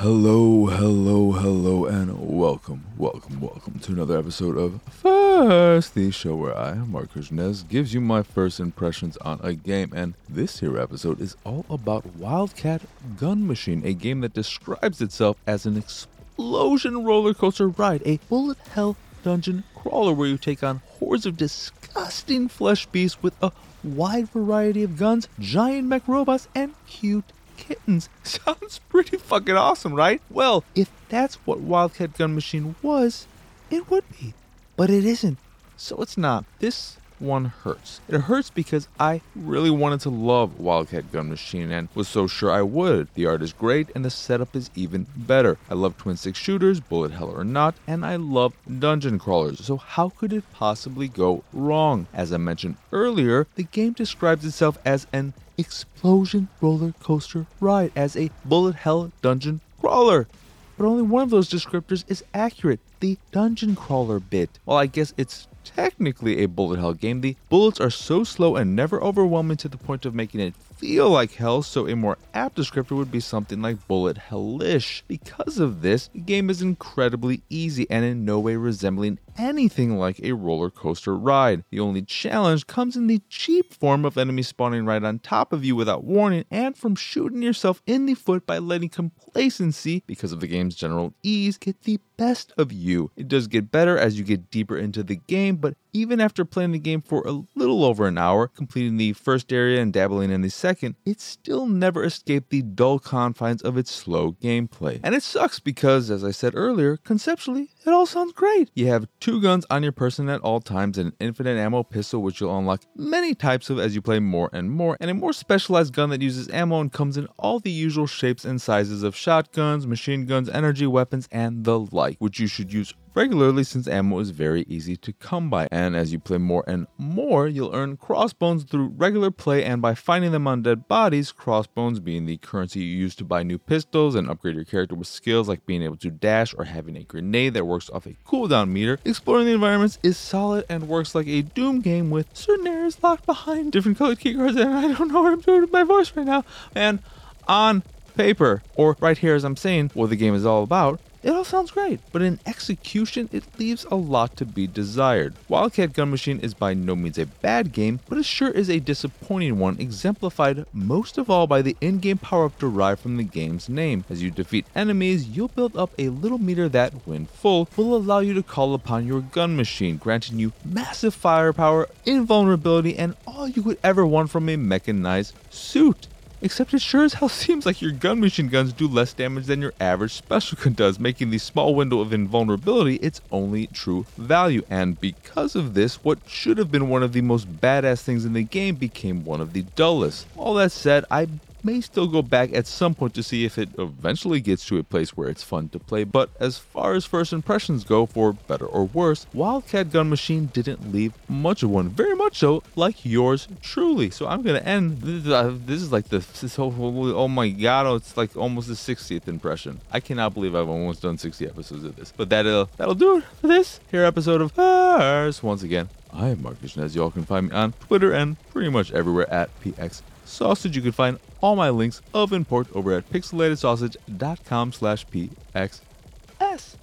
Hello, hello, hello, and welcome, welcome, welcome to another episode of First, the show where I, Mark Krishnez, gives you my first impressions on a game. And this here episode is all about Wildcat Gun Machine, a game that describes itself as an explosion roller coaster ride, a bullet hell dungeon crawler where you take on hordes of disgusting flesh beasts with a wide variety of guns, giant mech robots, and cute kittens. Sounds pretty fucking awesome, right? Well, if that's what Wildcat Gun Machine was, it would be. But it isn't. So it's not. This one hurts. It hurts because I really wanted to love Wildcat Gun Machine and was so sure I would. The art is great and the setup is even better. I love twin stick shooters, bullet hell or not, and I love dungeon crawlers. So how could it possibly go wrong? As I mentioned earlier, the game describes itself as an explosion roller coaster ride, as a bullet hell dungeon crawler but only one of those descriptors is accurate the dungeon crawler bit. Well, I guess it's technically a bullet hell game. The bullets are so slow and never overwhelming to the point of making it feel like hell, so a more apt descriptor would be something like bullet hellish. Because of this, the game is incredibly easy and in no way resembling anything like a roller coaster ride. The only challenge comes in the cheap form of enemies spawning right on top of you without warning and from shooting yourself in the foot by letting complacency, because of the game's general ease, get the best of you. It does get better as you get deeper into the game, but even after playing the game for a little over an hour, completing the first area and dabbling in the second, it still never escaped the dull confines of its slow gameplay. And it sucks because, as I said earlier, conceptually, it all sounds great. You have two guns on your person at all times and an infinite ammo pistol, which you'll unlock many types of as you play more and more, and a more specialized gun that uses ammo and comes in all the usual shapes and sizes of shotguns, machine guns, energy weapons, and the like, which you should use regularly since ammo is very easy to come by. And as you play more and more, you'll earn crossbones through regular play and by finding them on dead bodies, crossbones being the currency you use to buy new pistols and upgrade your character with skills like being able to dash or having a grenade that works off a cooldown meter. Exploring the environments is solid and works like a Doom game with certain areas locked behind different colored keycards and I don't know what I'm doing with my voice right now. And on paper, or right here as I'm saying what the game is all about, it all sounds great, but in execution, it leaves a lot to be desired. Wildcat Gun Machine is by no means a bad game, but it sure is a disappointing one, exemplified most of all by the in game power up derived from the game's name. As you defeat enemies, you'll build up a little meter that, when full, will allow you to call upon your gun machine, granting you massive firepower, invulnerability, and all you could ever want from a mechanized suit. Except it sure as hell seems like your gun machine guns do less damage than your average special gun does, making the small window of invulnerability its only true value. And because of this, what should have been one of the most badass things in the game became one of the dullest. All that said, I may still go back at some point to see if it eventually gets to a place where it's fun to play, but as far as first impressions go, for better or worse, Wildcat Gun Machine didn't leave much of one, very much so like yours truly. So I'm gonna end. This, uh, this is like the this whole, oh my god, oh, it's like almost the 60th impression. I cannot believe I've almost done 60 episodes of this, but that'll that'll do it for this here episode of First. Once again, I am Mark Krishnez. Y'all can find me on Twitter and pretty much everywhere at PX Sausage. You can find all my links of import over at pixelatedsausage.com slash pxs.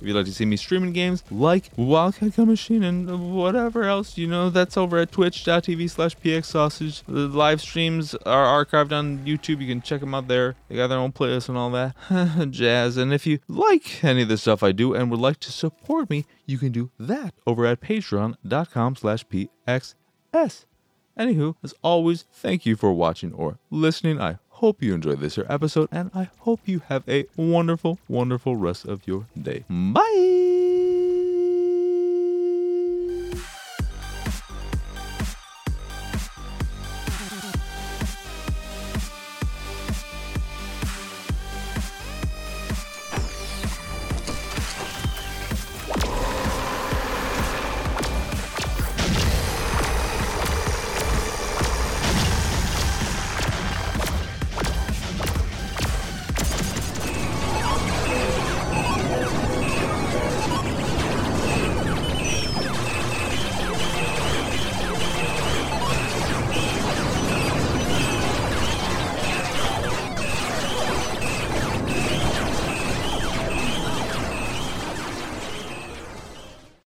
If you'd like to see me streaming games like Wildcat Gun Machine and whatever else, you know, that's over at twitch.tv slash pxsausage. The live streams are archived on YouTube. You can check them out there. They got their own playlist and all that jazz. And if you like any of the stuff I do and would like to support me, you can do that over at patreon.com slash pxs. Anywho, as always, thank you for watching or listening. I hope you enjoyed this episode, and I hope you have a wonderful, wonderful rest of your day. Bye!